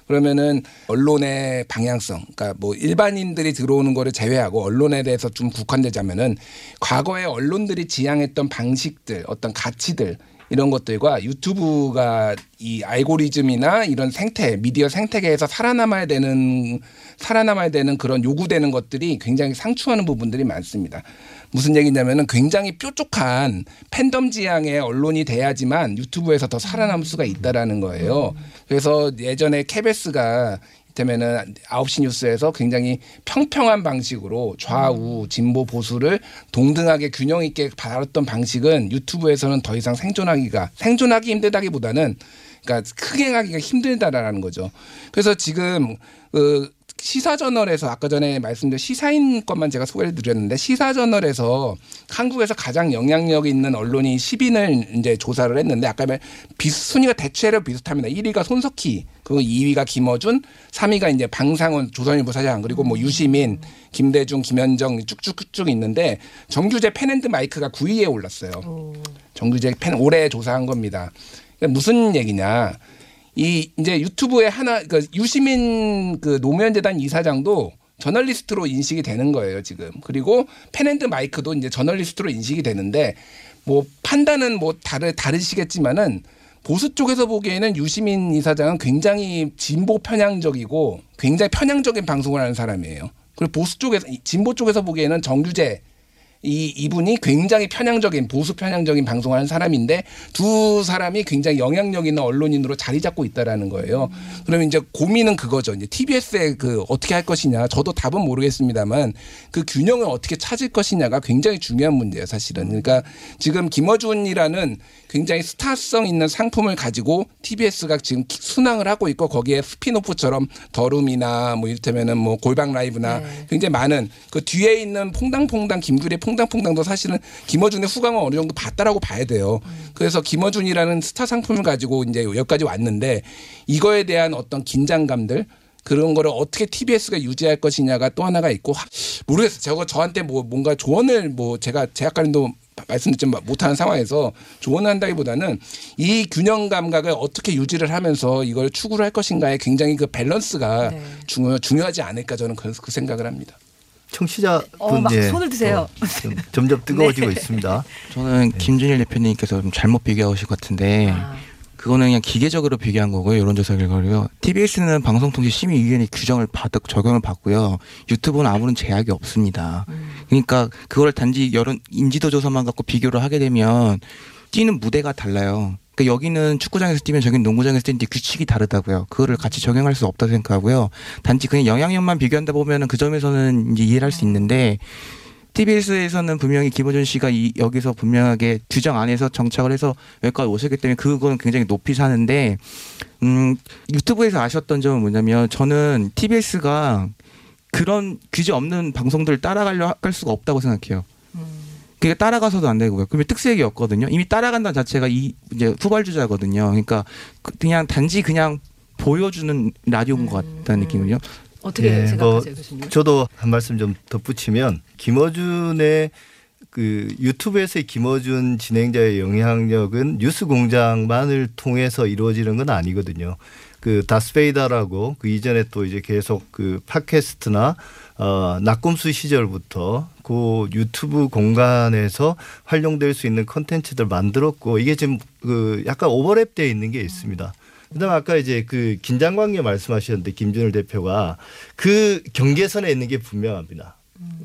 그러면은 언론의 방향성, 그러니까 뭐 일반인들이 들어오는 거를 제외하고 언론에 대해서 좀 국한되자면은 과거에 언론들이 지향했던 방식들, 어떤 가치들 이런 것들과 유튜브가 이 알고리즘이나 이런 생태, 미디어 생태계에서 살아남아야 되는 살아남아야 되는 그런 요구되는 것들이 굉장히 상충하는 부분들이 많습니다. 무슨 얘기냐면은 굉장히 뾰족한 팬덤 지향의 언론이 돼야지만 유튜브에서 더 살아남을 수가 있다라는 거예요. 그래서 예전에 KBS가 되면은 9시 뉴스에서 굉장히 평평한 방식으로 좌우 진보 보수를 동등하게 균형 있게 다뤘던 방식은 유튜브에서는 더 이상 생존하기가 생존하기 힘들다기보다는 그러니까 흥행하기가 힘들다라는 거죠. 그래서 지금 그 시사저널에서 아까 전에 말씀드린 시사인 것만 제가 소개를 드렸는데 시사저널에서 한국에서 가장 영향력 있는 언론이 10인을 이제 조사를 했는데 아까 말 비, 순위가 대체로 비슷합니다. 1위가 손석희, 그리고 2위가 김어준, 3위가 이제 방상훈 조선일보 사장 그리고 뭐 유시민, 김대중, 김현정 쭉쭉쭉 있는데 정규재 펜앤드마이크가 9위에 올랐어요. 정규재 펜 올해 조사한 겁니다. 그러니까 무슨 얘기냐? 이 이제 유튜브에 하나 그 유시민 그 노무현 재단 이사장도 저널리스트로 인식이 되는 거예요 지금 그리고 펜앤드마이크도 이제 저널리스트로 인식이 되는데 뭐 판단은 뭐 다르 다르시겠지만은 보수 쪽에서 보기에는 유시민 이사장은 굉장히 진보 편향적이고 굉장히 편향적인 방송을 하는 사람이에요. 그리고 보수 쪽에서 진보 쪽에서 보기에는 정규제 이 이분이 굉장히 편향적인 보수 편향적인 방송을 하는 사람인데 두 사람이 굉장히 영향력 있는 언론인으로 자리 잡고 있다라는 거예요. 그러면 이제 고민은 그거죠. 이제 TBS에 그 어떻게 할 것이냐. 저도 답은 모르겠습니다만 그 균형을 어떻게 찾을 것이냐가 굉장히 중요한 문제예요, 사실은. 그러니까 지금 김어준이라는 굉장히 스타성 있는 상품을 가지고 TBS가 지금 순항을 하고 있고 거기에 스피노프처럼 더룸이나 뭐 이를테면은 뭐 골방 라이브나 굉장히 많은 그 뒤에 있는 퐁당퐁당 김규리의 퐁당퐁당도 사실은 김어준의 후광을 어느 정도 봤다라고 봐야 돼요. 그래서 김어준이라는 스타 상품을 가지고 이제 여기까지 왔는데 이거에 대한 어떤 긴장감들 그런 거를 어떻게 TBS가 유지할 것이냐가 또 하나가 있고 하- 모르겠어요. 저거 저한테 뭐 뭔가 조언을 뭐 제가 제약관님도 말씀드렸지 못하는 상황에서 조언을 한다기보다는 이 균형 감각을 어떻게 유지를 하면서 이걸 추구를 할 것인가에 굉장히 그 밸런스가 중요 중요하지 않을까 저는 그, 그 생각을 합니다. 청취자분 어, 막 예, 손을 드세요. 어, 좀 점점 뜨거워지고 네. 있습니다. 저는 김준일 대표님께서 좀 잘못 비교하신 것 같은데 그거는 그냥 기계적으로 비교한 거고요. 여론조사 결과로요. TBS는 방송통신심의위원회 규정을 받 적용을 받고요. 유튜브는 아무런 제약이 없습니다. 그러니까 그걸 단지 여론 인지도 조사만 갖고 비교를 하게 되면 뛰는 무대가 달라요. 그러니까 여기는 축구장에서 뛰면 저기는 농구장에서 뛰는데 규칙이 다르다고요. 그거를 같이 적용할 수 없다 고 생각하고요. 단지 그냥 영향력만 비교한다 보면은 그 점에서는 이제 이해를 할 수 있는데 TBS에서는 분명히 김호준 씨가 이, 여기서 분명하게 규정 안에서 정착을 해서 여기까지 오셨기 때문에 그건 굉장히 높이 사는데 음, 유튜브에서 아셨던 점은 뭐냐면 저는 TBS가 그런 규제 없는 방송들 따라가려 할 수가 없다고 생각해요. 그게 따라가서도 안 되고요. 그러면 특색이 없거든요. 이미 따라간다는 자체가 이 이제 후발주자거든요. 그러니까 그- 그냥 단지 그냥 보여주는 라디오인 것 같다는 느낌은요. 어떻게 예, 생각하세요, 뭐 교수님? 저도 한 말씀 좀 덧붙이면 김어준의 그 유튜브에서의 김어준 진행자의 영향력은 뉴스 공장만을 통해서 이루어지는 건 아니거든요. 그 다스베이다라고 그 이전에 또 이제 계속 그 팟캐스트나 어 낙곰수 시절부터 그 유튜브 공간에서 활용될 수 있는 컨텐츠들 만들었고 이게 지금 그 약간 오버랩돼 있는 게 있습니다. 그다음 아까 이제 그 긴장 관계 말씀하셨는데 김준일 대표가 그 경계선에 있는 게 분명합니다.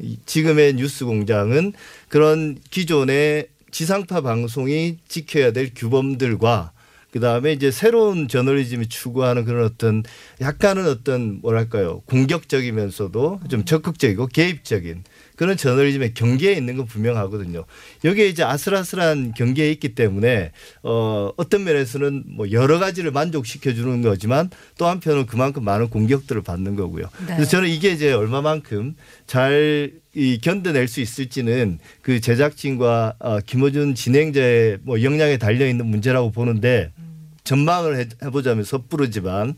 이 지금의 뉴스 공장은 그런 기존의 지상파 방송이 지켜야 될 규범들과 그 다음에 이제 새로운 저널리즘이 추구하는 그런 어떤 약간은 어떤 뭐랄까요 공격적이면서도 좀 적극적이고 개입적인 그런 저널리즘의 경계에 있는 건 분명하거든요. 여기에 이제 아슬아슬한 경계에 있기 때문에 어 어떤 면에서는 뭐 여러 가지를 만족시켜 주는 거지만 또 한편은 그만큼 많은 공격들을 받는 거고요. 네. 그래서 저는 이게 이제 얼마만큼 잘 이 견뎌낼 수 있을지는 그 제작진과 어, 김어준 진행자의 뭐 역량에 달려 있는 문제라고 보는데 전망을 해- 해보자면 섣부르지만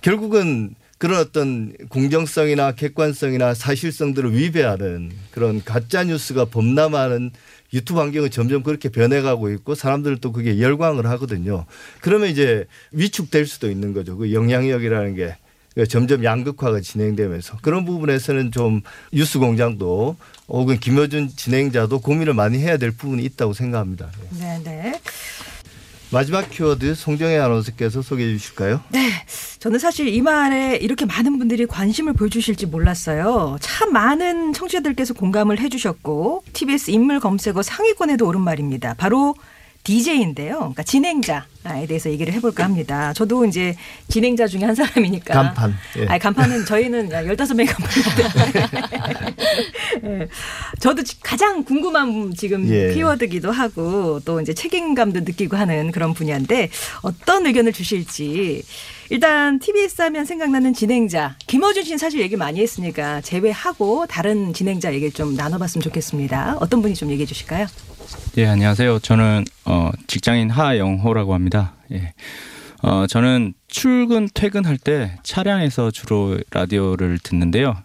결국은 그런 어떤 공정성이나 객관성이나 사실성들을 위배하는 그런 가짜 뉴스가 범람하는 유튜브 환경은 점점 그렇게 변해가고 있고 사람들도 그게 열광을 하거든요. 그러면 이제 위축될 수도 있는 거죠. 그 영향력이라는 게 점점 양극화가 진행되면서 그런 부분에서는 좀 뉴스 공장도 혹은 김효준 진행자도 고민을 많이 해야 될 부분이 있다고 생각합니다. 네, 네. 마지막 키워드 송정혜 아나운서께서 소개해 주실까요? 네. 저는 사실 이 말에 이렇게 많은 분들이 관심을 보여주실지 몰랐어요. 참 많은 청취자들께서 공감을 해주셨고 TBS 인물 검색어 상위권에도 오른 말입니다. 바로 DJ인데요. 그러니까 진행자에 대해서 얘기를 해볼까 합니다. 저도 이제 진행자 중에 한 사람이니까. 간판. 예. 아니, 간판은 저희는 15명이 간판인데. 예. 저도 지- 가장 궁금한 지금 예. 키워드기도 하고 또 이제 책임감도 느끼고 하는 그런 분야인데 어떤 의견을 주실지 일단 TBS 하면 생각나는 진행자 김어준 씨는 사실 얘기 많이 했으니까 제외하고 다른 진행자 얘기 좀 나눠봤으면 좋겠습니다. 어떤 분이 좀 얘기해 주실까요? 예, 안녕하세요. 저는 어, 직장인 하영호라고 합니다. 예. 어, 저는 출근 퇴근할 때 차량에서 주로 라디오를 듣는데요.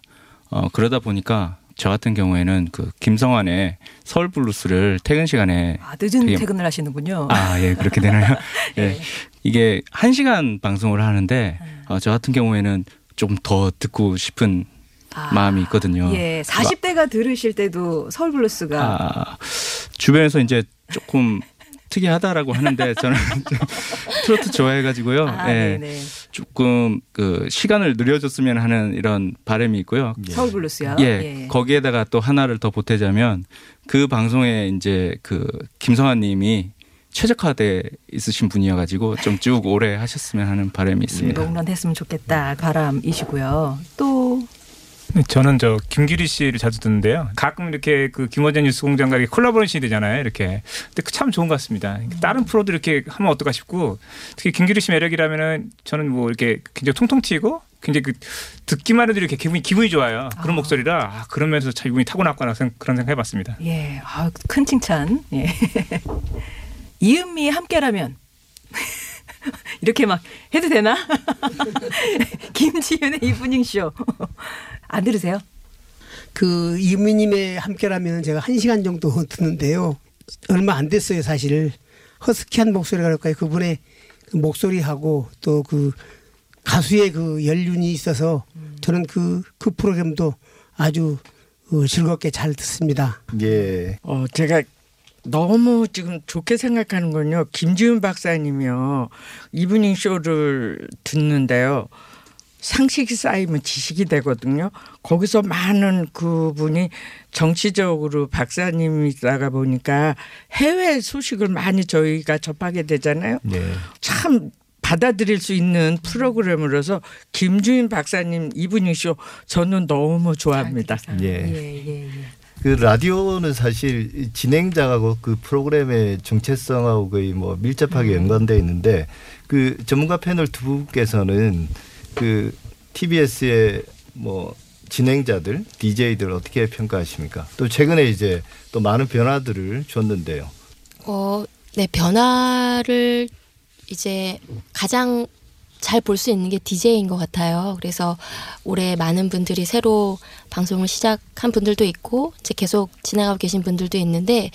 어, 그러다 보니까 저 같은 경우에는 그 김성환의 서울 블루스를 퇴근 시간에 아, 늦은 되게- 퇴근을 하시는군요. 아, 예, 그렇게 되나요? 예. 이게 한 시간 방송을 하는데 어, 저 같은 경우에는 조금 더 듣고 싶은 마음이 있거든요. 예, 40대가 들으실 때도 서울 블루스가 아, 주변에서 이제 조금 특이하다라고 하는데 저는 좀 트로트 좋아해가지고요. 아, 예. 조금 그 시간을 늘려줬으면 하는 이런 바람이 있고요. 서울 블루스요. 예, 거기에다가 또 하나를 더 보태자면 그 방송에 이제 그 김성환님이 최적화돼 있으신 분이어가지고 좀 쭉 오래 하셨으면 하는 바람이 있습니다. 롱런 했으면 좋겠다 바람이시고요. 또 네, 저는 저 김규리 씨를 자주 듣는데요. 가끔 이렇게 그 김어준 뉴스공장과 이렇게 콜라보레이션이 되잖아요. 이렇게. 근데 그참 좋은 것 같습니다. 다른 프로도 이렇게 하면 어떨까 싶고 특히 김규리 씨 매력이라면은 저는 뭐 이렇게 굉장히 통통 튀고 굉장히 그 듣기만 해도 이렇게 기분이 기분이 좋아요. 그런 목소리라 아, 그러면서 참 이분이 타고났구나 생- 그런 생각 해봤습니다. 예, 아, 큰 칭찬. 예. 이은미 함께라면 이렇게 막 해도 되나? 김지윤의 이브닝 쇼. 안 들으세요? 그 이은미님의 함께라면 제가 한 시간 정도 듣는데요. 얼마 안 됐어요, 사실. 허스키한 목소리가 그럴까요? 그분의 그 목소리하고 또 그 가수의 그 연륜이 있어서 저는 그, 그 프로그램도 아주 어, 즐겁게 잘 듣습니다. 예. 어, 제가 너무 지금 좋게 생각하는 건요. 김지윤 박사님이요. 이브닝 쇼를 듣는데요. 상식이 쌓이면 지식이 되거든요. 거기서 많은 그분이 정치적으로 박사님이다가 보니까 해외 소식을 많이 저희가 접하게 되잖아요. 네. 참 받아들일 수 있는 프로그램으로서 김지윤 박사님 이브닝 쇼 저는 너무 좋아합니다. 예. 그 라디오는 사실 이 진행자하고 그 프로그램의 정체성하고 거의 뭐 밀접하게 연관돼 있는데 그 전문가 패널 두 분께서는 그 TBS의 뭐 진행자들, DJ들 어떻게 평가하십니까? 또 최근에 이제 또 많은 변화들을 줬는데요. 어, 네, 변화를 이제 가장 잘 볼 수 있는 게 DJ인 것 같아요. 그래서 올해 많은 분들이 새로 방송을 시작한 분들도 있고, 이제 계속 진행하고 계신 분들도 있는데,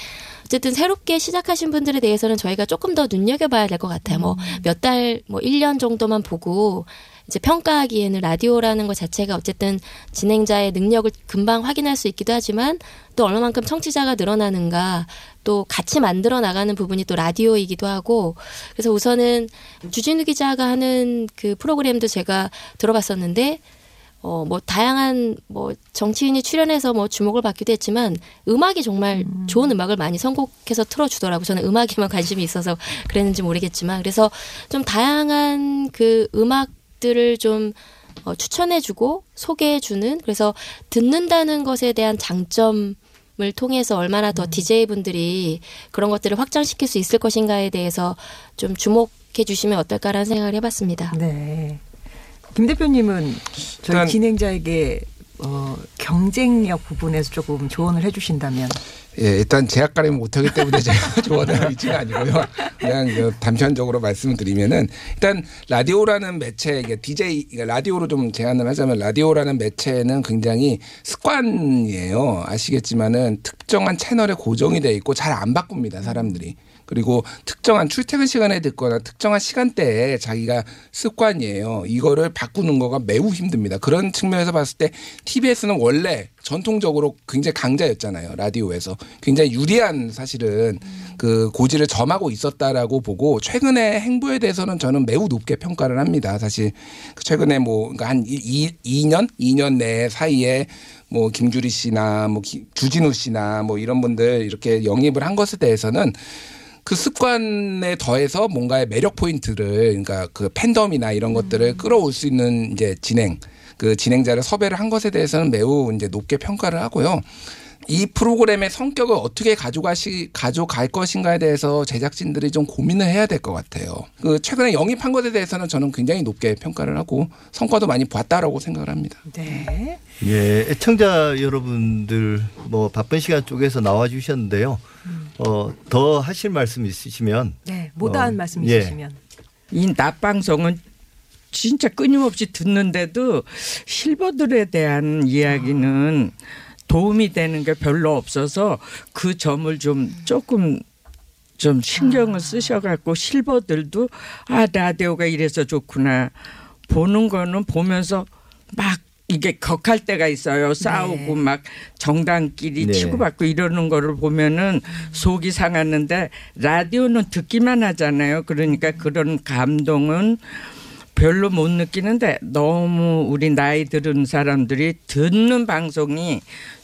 어쨌든 새롭게 시작하신 분들에 대해서는 저희가 조금 더 눈여겨봐야 될 것 같아요. 뭐 몇 달, 뭐 1년 정도만 보고, 이제 평가하기에는 라디오라는 것 자체가 어쨌든 진행자의 능력을 금방 확인할 수 있기도 하지만 또 얼마만큼 청취자가 늘어나는가 또 같이 만들어 나가는 부분이 또 라디오이기도 하고 그래서 우선은 주진우 기자가 하는 그 프로그램도 제가 들어봤었는데 어, 뭐, 다양한, 뭐, 정치인이 출연해서 뭐, 주목을 받기도 했지만, 음악이 정말 좋은 음악을 많이 선곡해서 틀어주더라고요. 저는 음악에만 관심이 있어서 그랬는지 모르겠지만. 그래서 좀 다양한 그 음악들을 좀 어, 추천해주고, 소개해주는, 그래서 듣는다는 것에 대한 장점, 을 통해서 얼마나 더 DJ분들이 그런 것들을 확장시킬 수 있을 것인가에 대해서 좀 주목해 주시면 어떨까라는 생각을 해봤습니다. 네. 김 대표님은 저희 진행자에게 어, 경쟁력 부분에서 조금 조언을 해주신다면 예, 일단 제약 가림 못하기 때문에 제가 조언할 위치가 아니고요. 그냥 그 단편적으로 말씀을 드리면은 일단 라디오라는 매체, 이게 DJ 그러니까 라디오로 좀 제안을 하자면 라디오라는 매체는 굉장히 습관이에요. 아시겠지만은 특정한 채널에 고정이 돼 있고 잘 안 바꿉니다 사람들이. 그리고 특정한 출퇴근 시간에 듣거나 특정한 시간대에 자기가 습관이에요. 이거를 바꾸는 거가 매우 힘듭니다. 그런 측면에서 봤을 때 TBS는 원래 전통적으로 굉장히 강자였잖아요. 라디오에서. 굉장히 유리한 사실은 그 고지를 점하고 있었다라고 보고 최근의 행보에 대해서는 저는 매우 높게 평가를 합니다. 사실 그 최근에 뭐 그러니까 한 2, 2년? 2년 내 사이에 뭐 김주리 씨나 뭐 기- 주진우 씨나 뭐 이런 분들 이렇게 영입을 한 것에 대해서는 그 습관에 더해서 뭔가의 매력 포인트를 그러니까 그 팬덤이나 이런 것들을 끌어올 수 있는 이제 진행 그 진행자를 섭외를 한 것에 대해서는 매우 이제 높게 평가를 하고요. 이 프로그램의 성격을 어떻게 가져가시 가져갈 것인가에 대해서 제작진들이 좀 고민을 해야 될 것 같아요. 그 최근에 영입한 것에 대해서는 저는 굉장히 높게 평가를 하고 성과도 많이 봤다라고 생각을 합니다. 네. 예, 애청자 여러분들 뭐 바쁜 시간 쪽에서 나와 주셨는데요. 어, 더 하실 말씀 있으시면 네. 못다한 어, 말씀 예. 있으시면. 이 낮방송은 진짜 끊임없이 듣는데도 실버들에 대한 이야기는 도움이 되는 게 별로 없어서 그 점을 좀 조금 좀 신경을 쓰셔갖고 실버들도 아 라디오가 이래서 좋구나. 보는 거는 보면서 막 이게 격할 때가 있어요. 싸우고 막 정당끼리 네. 치고받고 이러는 거를 보면은 속이 상하는데 라디오는 듣기만 하잖아요. 그러니까 그런 감동은 별로 못 느끼는데 너무 우리 나이 들은 사람들이 듣는 방송이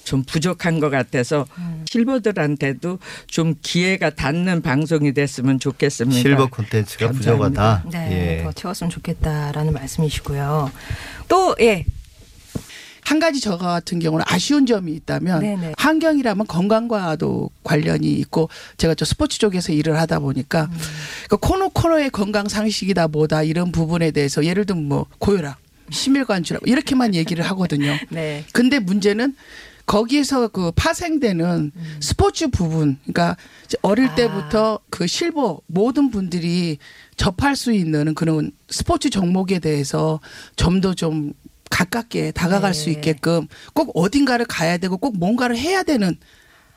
좀 부족한 것 같아서 실버들한테도 좀 기회가 닿는 방송이 됐으면 좋겠습니다. 실버 콘텐츠가. 부족하다. 네. 예. 더 채웠으면 좋겠다라는 말씀이시고요. 또 예. 한 가지 저 같은 경우는 아쉬운 점이 있다면 네네. 환경이라면 건강과도 관련이 있고 제가 저 스포츠 쪽에서 일을 하다 보니까 그 코너 코너의 건강 상식이다 뭐다 이런 부분에 대해서 예를 들면 뭐 고혈압, 심혈관 질환 이렇게만 얘기를 하거든요. 네. 근데 문제는 거기에서 그 파생되는 스포츠 부분, 그러니까 어릴 때부터 그 실버 모든 분들이 접할 수 있는 그런 스포츠 종목에 대해서 좀 더 좀 가깝게 다가갈 수 있게끔 꼭 어딘가를 가야 되고 꼭 뭔가를 해야 되는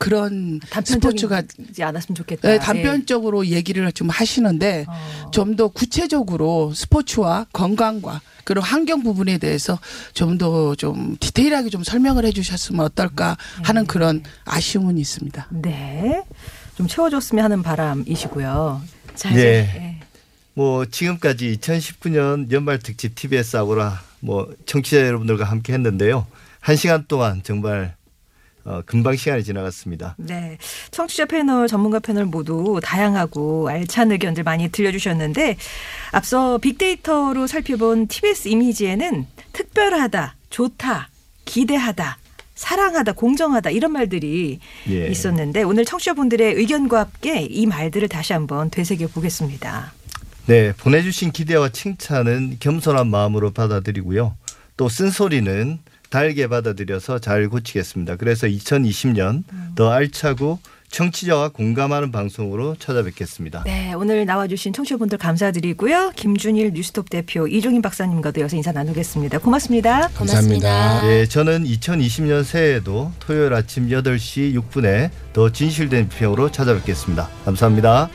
그런 스포츠가 않았으면 좋겠다. 네, 단편적으로 얘기를 좀 하시는데 좀더 구체적으로 스포츠와 건강과 그리고 환경 부분에 대해서 좀 더좀 디테일하게 좀 설명을 해주셨으면 어떨까 하는 그런 아쉬움은 있습니다. 네. 좀 채워줬으면 하는 바람이시고요. 자, 예. 이제 뭐 지금까지 2019년 연말 특집 TBS 아고라 뭐 청취자 여러분들과 함께 했는데요. 한 시간 동안 정말 어, 금방 시간이 지나갔습니다. 네. 청취자 패널, 전문가 패널 모두 다양하고 알찬 의견들 많이 들려주셨는데 앞서 빅데이터로 살펴본 TBS 이미지에는 특별하다, 좋다, 기대하다, 사랑하다, 공정하다 이런 말들이 예. 있었는데 오늘 청취자분들의 의견과 함께 이 말들을 다시 한번 되새겨 보겠습니다. 네, 보내주신 기대와 칭찬은 겸손한 마음으로 받아들이고요. 또 쓴소리는 달게 받아들여서 잘 고치겠습니다. 그래서 2020년 더 알차고 청취자와 공감하는 방송으로 찾아뵙겠습니다. 네, 오늘 나와주신 청취자분들 감사드리고요. 김준일 뉴스톱 대표 이종인 박사님과도 여기서 인사 나누겠습니다. 고맙습니다. 감사합니다. 예, 저는 2020년 새해에도 토요일 아침 8시 6분에 더 진실된 비평으로 찾아뵙겠습니다. 감사합니다.